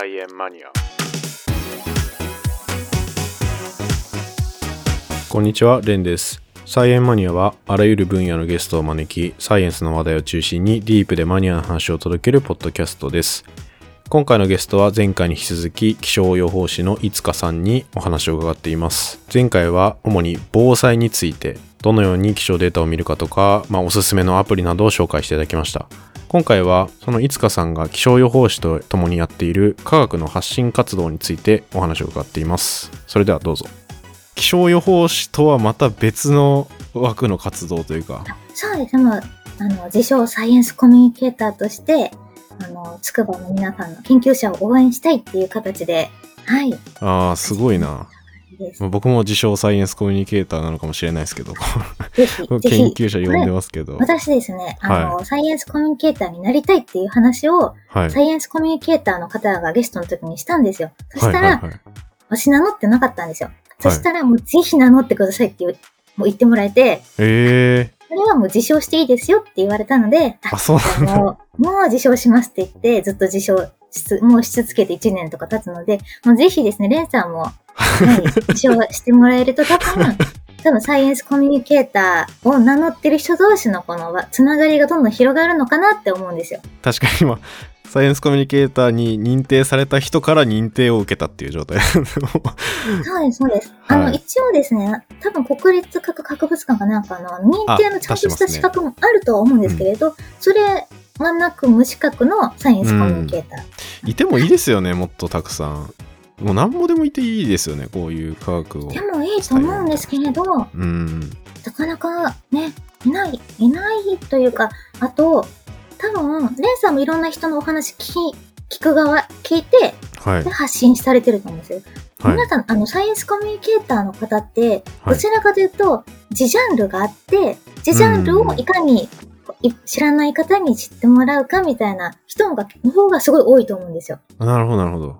菜園マニア。こんにちはレンです。菜園マニアはあらゆる分野のゲストを招きサイエンスの話題を中心にディープでマニアな話を届けるポッドキャストです。今回のゲストは前回に引き続き気象予報士のいつかさんにお話を伺っています。前回は主に防災についてどのように気象データを見るかとか、まあ、おすすめのアプリなどを紹介していただきました。今回はそのいつかさんが気象予報士と共にやっている科学の発信活動についてお話を伺っています。それではどうぞ。気象予報士とはまた別の枠の活動というか。そうですね。まあ、あの、自称サイエンスコミュニケーターとして、あの、筑波の皆さんの研究者を応援したいっていう形で、はい。ああすごいな僕も自称サイエンスコミュニケーターなのかもしれないですけど。研ひ。究者呼んでますけど。私ですね、あの、サイエンスコミュニケーターになりたいっていう話を、はい。サイエンスコミュニケーターの方がゲストの時にしたんですよ。そしたら、はいはいはい。私名乗ってなかったんですよ。そしたら、もうぜひ名乗ってくださいって言うもう言ってもらえて、ええ。それはもう自称していいですよって言われたので、あそうなんだ。もう、もう自称しますって言って、ずっと自称しつ、もうし続けて1年とか経つので、もうぜひですね、レンさんも、はい、自称してもらえると多分、多分サイエンスコミュニケーターを名乗ってる人同士のこのつながりがどんどん広がるのかなって思うんですよ。確かに今サイエンスコミュニケーターに認定された人から認定を受けたっていう状態。そうです、そうです。あの、はい一応ですね、多分国立科学博物館かなんかの認定のちゃんとした資格もあるとは思うんですけれど、それはなく無資格のサイエンスコミュニケーター。いてもいいですよねもっとたくさん。もう何もでもいていいですよねこういう科学を。でもいいと思うんですけれど、うん。なかなかね、いない、いないというか、あと、多分、レンさんもいろんな人のお話聞き、聞く側、聞いて、はいで発信されてると思うんですよ。はい皆さん、あの、サイエンスコミュニケーターの方って、はいどちらかというと、自ジャンルがあって、自ジャンルをいかに、い知らない方に知ってもらうかみたいな人のがの方がすごい多いと思うんですよ。なるほどなるほど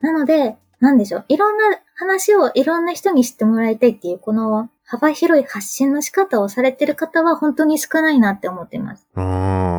なので、なんでしょう。いろんな話をいろんな人に知ってもらいたいっていう、この幅広い発信の仕方をされてる方は本当に少ないなって思っています。ああ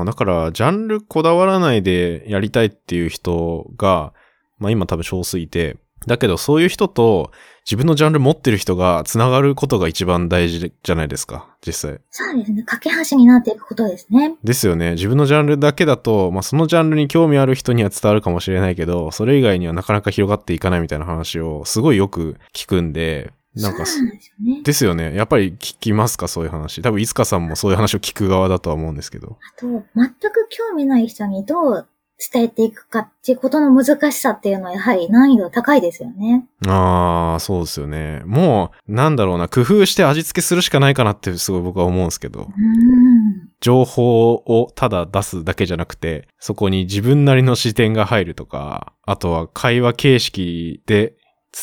だからジャンルこだわらないでやりたいっていう人がまあ今多分少数いてだけどそういう人と自分のジャンル持ってる人がつながることが一番大事じゃないですか実際そうですね。架け橋になっていくことですね。ですよね。自分のジャンルだけだと、まあ、そのジャンルに興味ある人には伝わるかもしれないけど、それ以外にはなかなか広がっていかないみたいな話をすごいよく聞くんで、なんかそうなんですよね。ですよね。やっぱり聞きますかそういう話。多分、いつかさんもそういう話を聞く側だとは思うんですけど。あと、全く興味ない人にどう伝えていくかっていうことの難しさっていうのはやはり難易度高いですよね。ああ、そうですよね。もう、なんだろうな、工夫して味付けするしかないかなってすごい僕は思うんですけどう。ーん。情報をただ出すだけじゃなくて、そこに自分なりの視点が入るとか、あとは会話形式で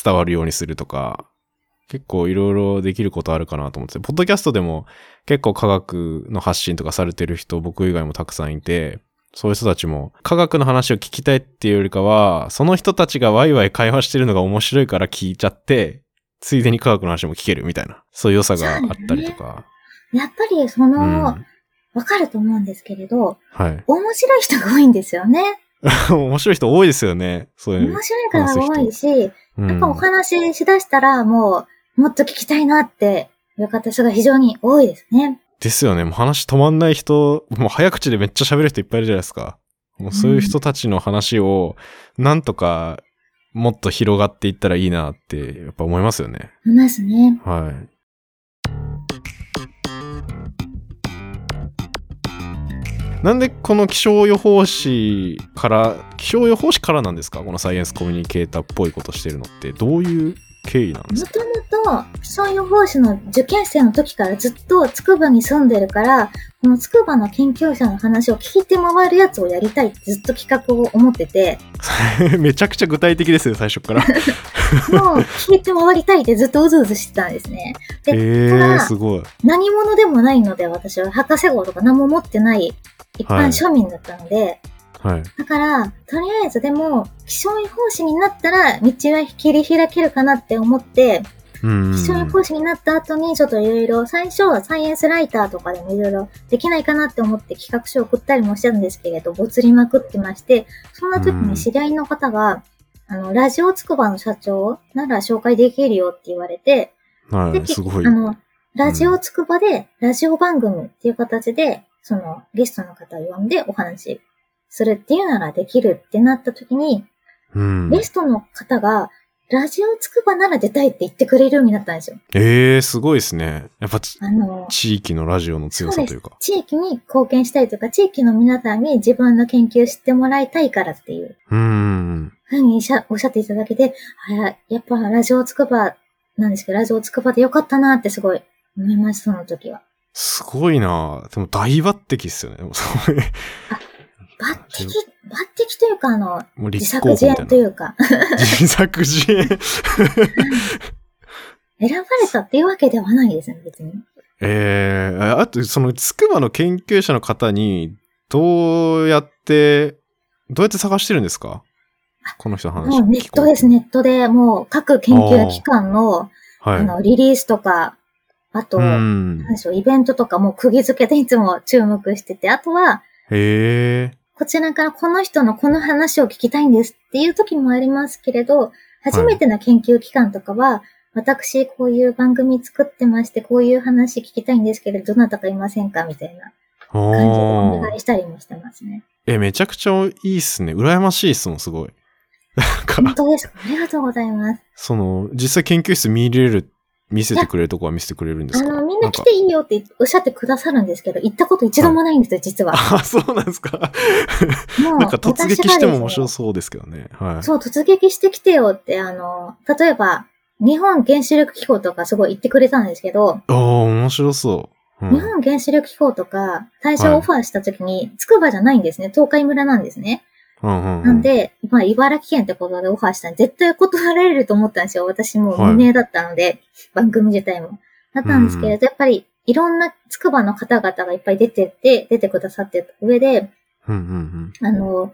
伝わるようにするとか、結構いろいろできることあるかなと思って、ポッドキャストでも結構科学の発信とかされてる人僕以外もたくさんいて、そういう人たちも科学の話を聞きたいっていうよりかは、その人たちがワイワイ会話してるのが面白いから聞いちゃって、ついでに科学の話も聞けるみたいな、そういう良さがあったりとか。やっぱりその、うんわかると思うんですけれど、はい。面白い人が多いんですよね。面白い人多いですよね。そういう面白い方が多いし、うんやっぱお話ししだしたらもう、もっと聞きたいなっていう方が非常に多いですね。ですよね。もう話止まんない人、もう早口でめっちゃ喋る人いっぱいいるじゃないですか。もうそういう人たちの話を、なんとか、もっと広がっていったらいいなって、やっぱ思いますよね。いますね。はい。なんでこの気象予報士から、気象予報士からなんですか？このサイエンスコミュニケーターっぽいことしてるのって、どういう経緯なんですか？もともと、気象予報士の受験生の時からずっと筑波に住んでるから、この筑波の研究者の話を聞いて回るやつをやりたいってずっと企画を思ってて、めちゃくちゃ具体的ですよ、最初から。もう聞いて回りたいってずっとうずうずしてたんですね。で、えー、すごい。何者でもないので私は博士号とか何も持ってない一般庶民だったので、はい。だから、とりあえずでも、気象予報士になったら道は切り開けるかなって思って、うん。気象予報士になった後にちょっといろいろ、最初はサイエンスライターとかでもいろいろできないかなって思って企画書を送ったりもしたんですけれど、ぼつりまくってまして、そんな時に知り合いの方が、あの、ラジオつくばの社長なら紹介できるよって言われて、ではい、すごいあ。の、ラジオつくばで、ラジオ番組っていう形で、その、ゲストの方を呼んでお話しするっていうならできるってなった時に、うん。ゲストの方が、ラジオつくばなら出たいって言ってくれるようになったんですよ。ええすごいですね。やっぱちあの、地域のラジオの強さというか。地域に貢献したいというか、地域の皆さんに自分の研究を知ってもらいたいからっていううーん。ふうにしゃおっしゃっていただけて、あややっぱラジオつくばなんですけど、ラジオつくばでよかったなってすごい思いました、その時は。すごいなでも大抜擢っすよね。抜擢、抜擢というか、あの、自作自演。というか、自作自演。選ばれたっていうわけではないですね、別に。ええあと、その、つくばの研究者の方に、どうやって、どうやって探してるんですか？この人の話もうネットです、ね。ネットでもう各研究機関の、はい。あの、リリースとか、あと、うなんん。でしょう、イベントとかも釘付けでいつも注目してて、あとは、へえ。こちらからこの人のこの話を聞きたいんですっていう時もありますけれど、初めての研究機関とかは、私こういう番組作ってまして、こういう話聞きたいんですけれど、どなたかいませんかみたいな感じでお願いしたりもしてますね。え、めちゃくちゃいいっすね。羨ましいっすもん、すごい。なんか、本当ですか？ありがとうございます。その、実際研究室見れる、見せてくれるとこは見せてくれるんですか？あの、みんな来ていいよっておっしゃってくださるんですけど、行ったこと一度もないんですよ、実は。あ、そうなんですか？もう なんか突撃しても面白う。そうですけどね。はい。そう、突撃してきてよって、あの、例えば、日本原子力機構とかすごい言ってくれたんですけど、ああ、面白そう。うん日本原子力機構とか、最初オファーした時に、つくばじゃないんですね。東海村なんですね。うんうんうんなんで、まあ、茨城県ってことでオファーしたら絶対断られると思ったんですよ。私も無名だったので、番組自体も。だったんですけれど、やっぱり、いろんなつくばの方々がいっぱい出てって、出てくださってた上で、うんうんうん。あの、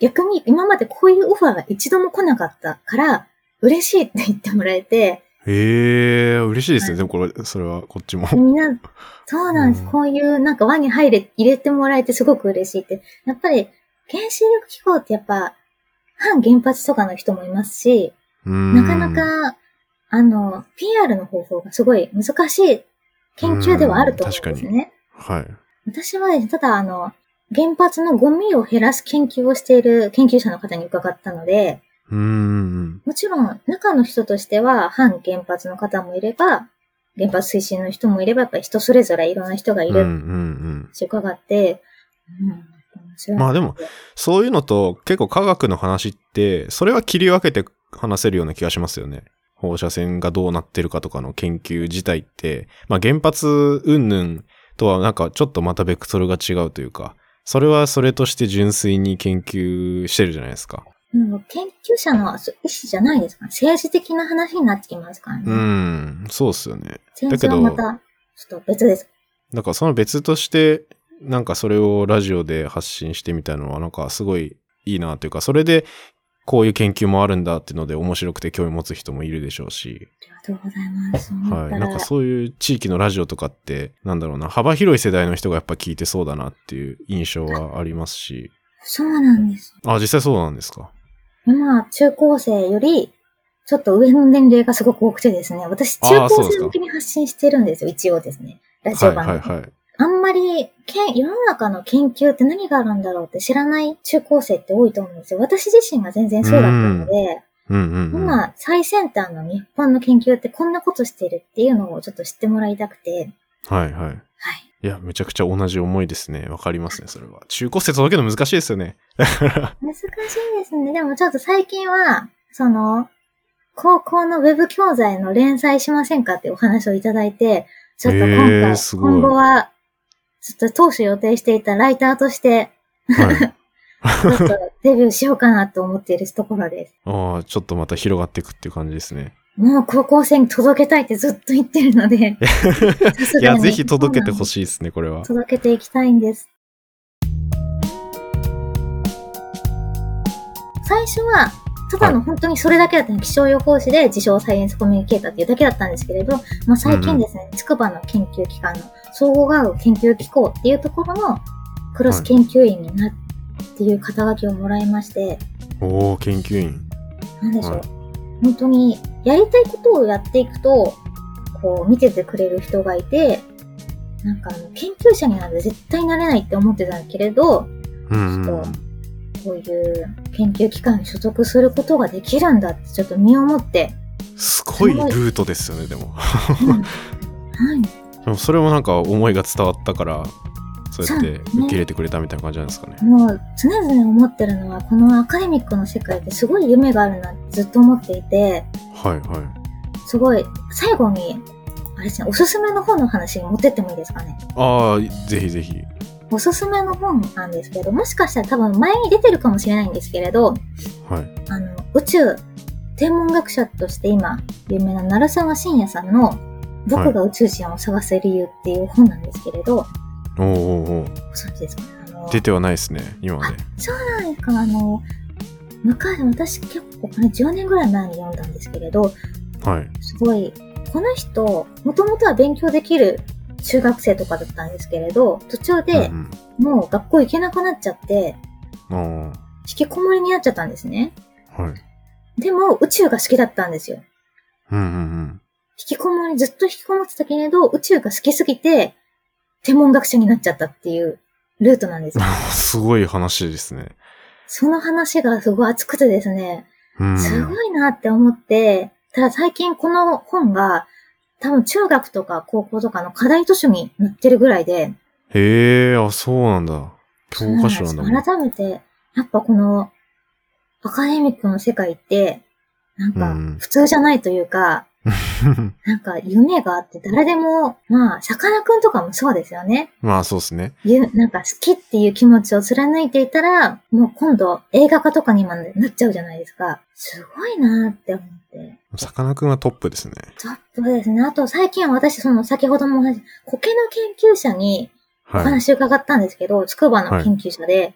逆に今までこういうオファーが一度も来なかったから、嬉しいって言ってもらえて、へえ、嬉しいですね。はいでもこれ、それはこっちも。みんな、そうなんです。うんこういうなんか輪に入れ、入れてもらえてすごく嬉しいって。やっぱり原子力機構ってやっぱ反原発とかの人もいますし、ななかな、か、あの、PR の方法がすごい難しい研究ではあると思うんですうんね。はい。私はね、ただあの、原発のゴミを減らす研究をしている研究者の方に伺ったので、うーん。もちろん中の人としては反原発の方もいれば、原発推進の人もいれば、やっぱり人それぞれいろんな人がいるうんうんうん。って伺って、うん、まあでも、そういうのと結構科学の話って、それは切り分けて話せるような気がしますよね。放射線がどうなってるかとかの研究自体って、まあ原発云々とはなんかちょっとまたベクトルが違うというか、それはそれとして純粋に研究してるじゃないですか。うん、研究者の意思じゃないですか、政治的な話になってきますからね。うん、そうっすよね。政治はまた、ちょっと別です。だからその別として、なんかそれをラジオで発信してみたのはなんかすごいいいなというか、それでこういう研究もあるんだっていうので面白くて興味持つ人もいるでしょうし、ありがとうございます。はい。だなんかそういう地域のラジオとかって、なんだろうな、幅広い世代の人がやっぱ聞いてそうだなっていう印象はありますし、そうなんです。あ、実際そうなんですか？今、中高生より、ちょっと上の年齢がすごく多くてですね、私、あ中高生向けに発信してるんですよ、一応ですね。ラジはいオ番組。はいはい。あんまり、けん世の中の研究って何があるんだろうって知らない中高生って多いと思うんですよ。私自身が全然そうだったので、うんうん、うん。今、最先端の日本の研究ってこんなことしてるっていうのをちょっと知ってもらいたくて、はいはい。はい。いや、めちゃくちゃ同じ思いですね。わかりますね、それは。中高生届けるの難しいですよね。難しいですね。でもちょっと最近は、その、高校のウェブ教材の連載しませんかってお話をいただいて、ちょっと今へ回、ーすごい今後は、ちょっと当初予定していたライターとして、はい。ちょっとデビューしようかなと思っているところです。ああ、ちょっとまた広がっていくっていう感じですね。もう高校生に届けたいってずっと言ってるので、いや、ぜひ届けてほい。しいですね、これは。届けていきたいんです。最初は、ただの本当にそれだけだったね。気象予報士で自称サイエンスコミュニケーターっていうだけだったんですけれど、まあ、最近ですね、筑波の研究機関の総合学研究機構っていうところのクロス研究員になっていう肩書きをもらいまして、おお研究員。なんでしょう、はい。本当にやりたいことをやっていくと、こう見ててくれる人がいて、なんかあの研究者になんて絶対なれないって思ってたけれど、うんうんそうこういう研究機関に所属することができるんだってちょっと身をもって、すごいルートですよね、でも。うん。はい、でもそれもなんか思いが伝わったから、そうやって受け入れてくれたみたいな感じなんですかね。もう常々思ってるのは、このアカデミックの世界ってすごい夢があるなってずっと思っていて、はいはい。すごい、最後に、あれですね、おすすめの本の話に持ってってもいいですかね？ああ、ぜひぜひ。おすすめの本なんですけど、もしかしたら多分前に出てるかもしれないんですけれど、はい。あの、宇宙、天文学者として今、有名な鳴沢信也さんの、僕が宇宙人を探す理由っていう本なんですけれど、おーおーおーご存知ですかね？あの、出てはないですね、今まで。そうなんですか、あの、昔、私結構これ10年ぐらい前に読んだんですけれど、はい。すごい、この人、もともとは勉強できる中学生とかだったんですけれど、途中でうんもう学校行けなくなっちゃって、うん、あ引きこもりになっちゃったんですね。あ、はい。でも宇宙が好きだったんですよ。うんうんうん。引きこもり、ずっと引きこもってたけれど、宇宙が好きすぎて、天文学者になっちゃったっていうルートなんですよ。すごい話ですね。その話がすごい熱くてですね、うん。すごいなって思って、ただ最近この本が、多分中学とか高校とかの課題図書に載ってるぐらいで、へえ、あ、そうなんだ。教科書なんだ。改めて、やっぱこの、アカデミックの世界って、なんかうん、普通じゃないというか、なんか夢があって誰でも、まあ、さかなクンとかもそうですよね。まあそうですね。ゆなんか好きっていう気持ちを貫いていたら、もう今度映画化とかにまでなっちゃうじゃないですか。すごいなーって思って。さかなクンはトップですね。トップですね。あと最近私、その先ほどもお話し、苔の研究者におはい。話伺ったんですけど、筑波の研究者で、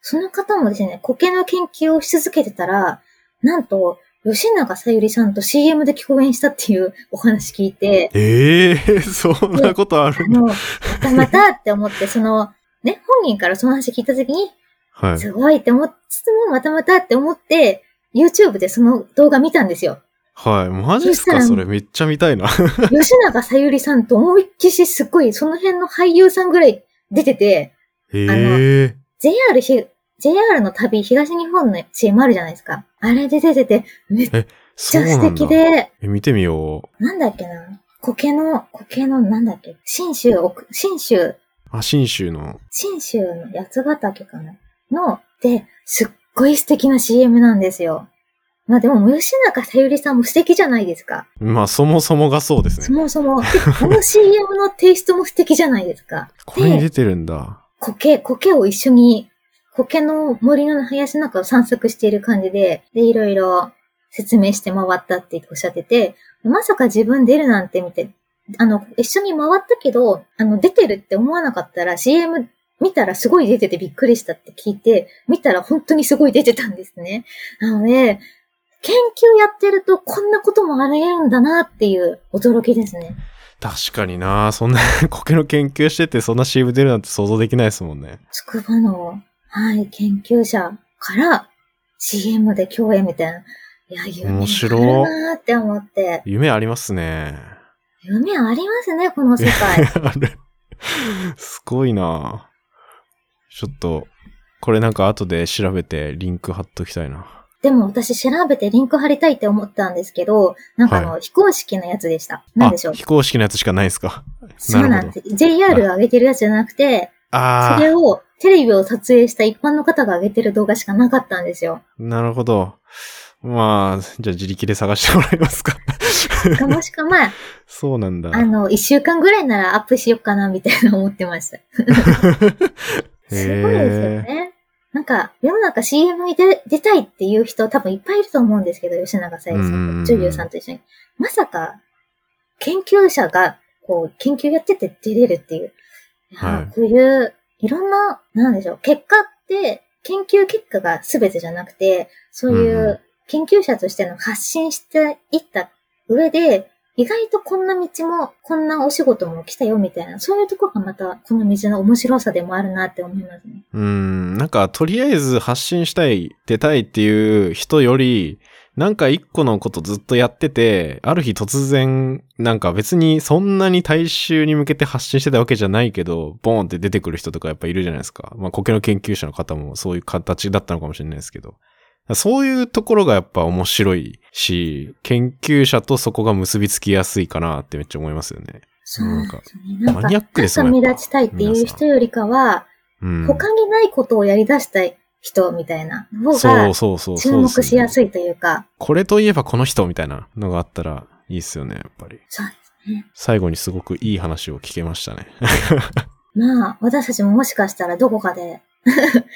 その方もですね、苔の研究をし続けてたら、なんと、吉永さゆりさんと CM で共演したっていうお話聞いて、ええそんなことあるんだ。あの、またまたって思って、その、ね、本人からその話聞いたときに、はい。すごいって思いつつも、またまたって思って、YouTube でその動画見たんですよ。はい。マジっすか？それめっちゃ見たいな。吉永さゆりさんと思いっきしすっごい、その辺の俳優さんぐらい出てて、ええ JR ひ、JR の旅、東日本の CM あるじゃないですか。あれで出てて、めっちゃ素敵。で、え見てみよう。なんだっけな？苔の、苔のなんだっけ？新州、奥新州、あ、新州の。新州の八ヶ岳かな？の、で、すっごい素敵な CM なんですよ。まあでも、吉永さゆりさんも素敵じゃないですか。まあそもそもがそうですね。そもそも、でこの CM のテイストも素敵じゃないですか。これに出てるんだ。苔、苔を一緒に、苔の森の林の中を散策している感じで、で、いろいろ説明して回ったっておっしゃってて、まさか自分出るなんて見て、あの、一緒に回ったけど、あの、出てるって思わなかったら CM 見たらすごい出ててびっくりしたって聞いて、見たら本当にすごい出てたんですね。なので、研究やってるとこんなこともあり得るんだなっていう驚きですね。確かになそんな 苔の研究しててそんな CM 出るなんて想像できないですもんね。つくばの、はい、研究者から CM で共演みたいな。いや、夢面白いあるなーって思って。夢ありますね。夢ありますね、この世界。ある。すごいなちょっと、これなんか後で調べてリンク貼っときたいな。でも私調べてリンク貼りたいって思ったんですけど、なんかあの、は非公式のやつでした。なんでしょう？あ、。非公式のやつしかないですか？そうなんです。JR が上げてるやつじゃなくて、あそれをテレビを撮影した一般の方が上げてる動画しかなかったんですよ。あ、なるほど。まあ、じゃあ自力で探してもらえますか。かもしくはまあ、そうなんだ。あの、一週間ぐらいならアップしようかな、みたいな思ってました。すごいですよね。なんか、世の中 CM に出出たいっていう人多分いっぱいいると思うんですけど、吉永さゆりさうんと女優さんと一緒に。まさか、研究者が、こう、研究やってて出れるっていう。はいこういう、いろんな、なんでしょう、結果って、研究結果が全てじゃなくて、そういう研究者としての発信していった上で、意外とこんな道も、こんなお仕事も来たよみたいな、そういうところがまた、この道の面白さでもあるなって思いますね。うん、なんかとりあえず発信したい、出たいっていう人より、なんか一個のことずっとやってて、ある日突然、なんか別にそんなに大衆に向けて発信してたわけじゃないけど、ボーンって出てくる人とかやっぱいるじゃないですか。まあ、苔の研究者の方もそういう形だったのかもしれないですけど。そういうところがやっぱ面白いし、研究者とそこが結びつきやすいかなってめっちゃ思いますよね。そうなんかですね。なんか、マニアックですもんなんか目立ちたいっていう人よりかは、うん。他にないことをやり出したい人みたいな方が。注目しやい。すいというか、これといえばこの人みたいなのがあったらいいっすよね、やっぱり。そうですね。最後にすごくいい話を聞けましたね。まあ、私たちももしかしたらどこかで ど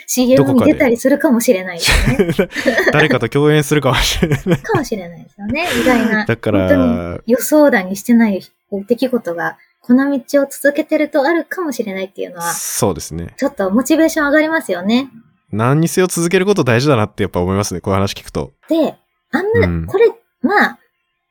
CM に出たりするかもしれないですよね。誰かと共演するかもしれない。かもしれないですよね。意外な。だか本当らに、予想だにしてない出来事が、この道を続けてるとあるかもしれないっていうのは、そうですね。ちょっとモチベーション上がりますよね。何にせよ続けること大事だなってやっぱ思いますね。こういう話聞くと。で、あんま、うんこれ、まあ、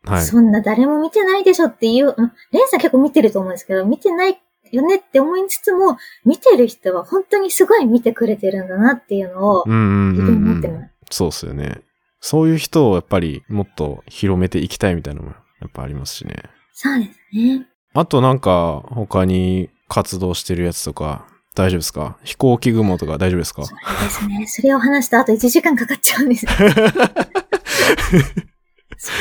はい。そんな誰も見てないでしょっていう、うんレンさん結構見てると思うんですけど、見てないよねって思いつつも、見てる人は本当にすごい見てくれてるんだなっていうのをう、んうん自うん、うん分に思ってます。そうっすよね。そういう人をやっぱりもっと広めていきたいみたいなのもやっぱありますしね。そうですね。あとなんか他に活動してるやつとか大丈夫ですか？飛行機雲とか大丈夫ですか？そうですね。それを話した後1時間かかっちゃうんですよ。そ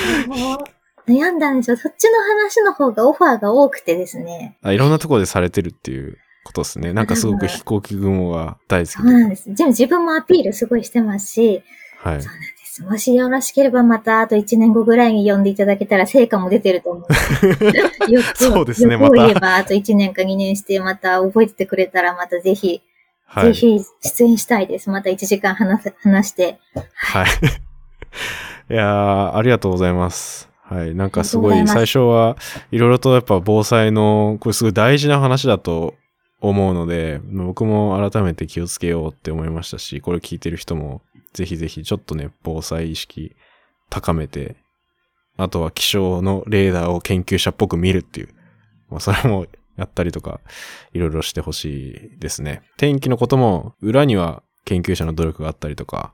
う。悩んだんですよ。そっちの話の方がオファーが多くてですね。あいろんなところでされてるっていうことですね。なんかすごく飛行機雲が大好きで。そうなんです。でも自分もアピールすごいしてますし、はいそう。なんです。もしよろしければまたあと1年後ぐらいに呼んでいただけたら成果も出てると思う。よくそうですねよく言えまばあと1年か2年してまた覚えててくれたらまたぜひ、はい。ぜひ出演したいです。また1時間話せ話して。はい。いやー、ありがとうございます。はい。なんかすごい最初はいろいろとやっぱ防災の、これすごい大事な話だと思うので、僕も改めて気をつけようって思いましたし、これ聞いてる人もぜひぜひちょっとね、防災意識高めて、あとは気象のレーダーを研究者っぽく見るっていう、まあそれもやったりとか、いろいろしてほしいですね。天気のことも裏には研究者の努力があったりとか、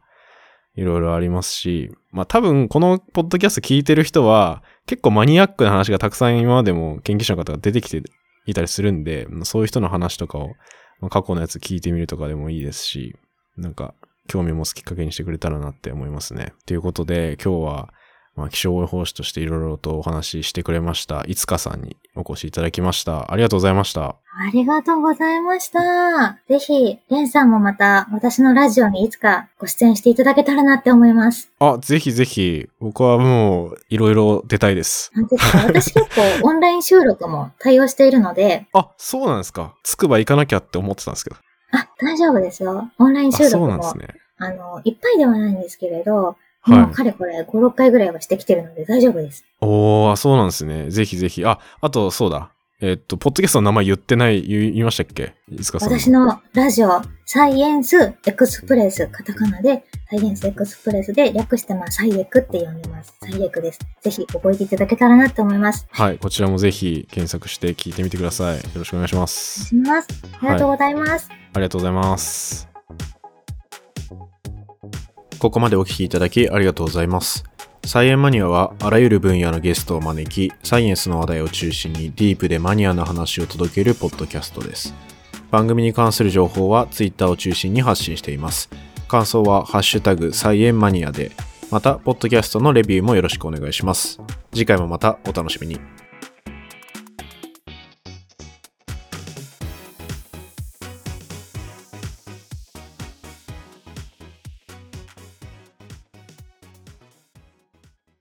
いろいろありますし、まあ多分このポッドキャスト聞いてる人は結構マニアックな話がたくさん今までも研究者の方が出てきていたりするんで、そういう人の話とかを、ま、過去のやつ聞いてみるとかでもいいですし、なんか興味を持つきっかけにしてくれたらなって思いますね。ということで今日はまあ、気象予報士としていろいろとお話ししてくれました、いつかさんにお越しいただきました。ありがとうございました。ありがとうございました。ぜひ、レンさんもまた私のラジオにいつかご出演していただけたらなって思います。あ、ぜひぜひ、僕はもういろいろ出たいです。なんですか？私結構オンライン収録も対応しているので、あ、そうなんですか。つくば行かなきゃって思ってたんですけど。あ、大丈夫ですよ。オンラインあ、収録も、そうなんですね。あの、いっぱいではないんですけれど、はいもうかれこれ5、6回ぐらいはしてきてるので大丈夫です。おー、あそうなんですね。ぜひぜひ。あ、あと、そうだ。えっと、ポッドキャストの名前言ってない、言い言いましたっけ？いつかさん。私のラジオ、サイエンスエクスプレス、カタカナで、サイエンスエクスプレスで略してまあ、サイエクって呼んでます。サイエクです。ぜひ覚えていただけたらなと思います。はい、こちらもぜひ検索して聞いてみてください。よろしくお願いします。します。ありがとうございます。ありがとうございます。ここまでお聞きいただきありがとうございます。サイエンマニアはあらゆる分野のゲストを招き、サイエンスの話題を中心にディープでマニアな話を届けるポッドキャストです。番組に関する情報は Twitter を中心に発信しています。感想はハッシュタグ菜園マニアで、また、ポッドキャストのレビューもよろしくお願いします。次回もまたお楽しみに。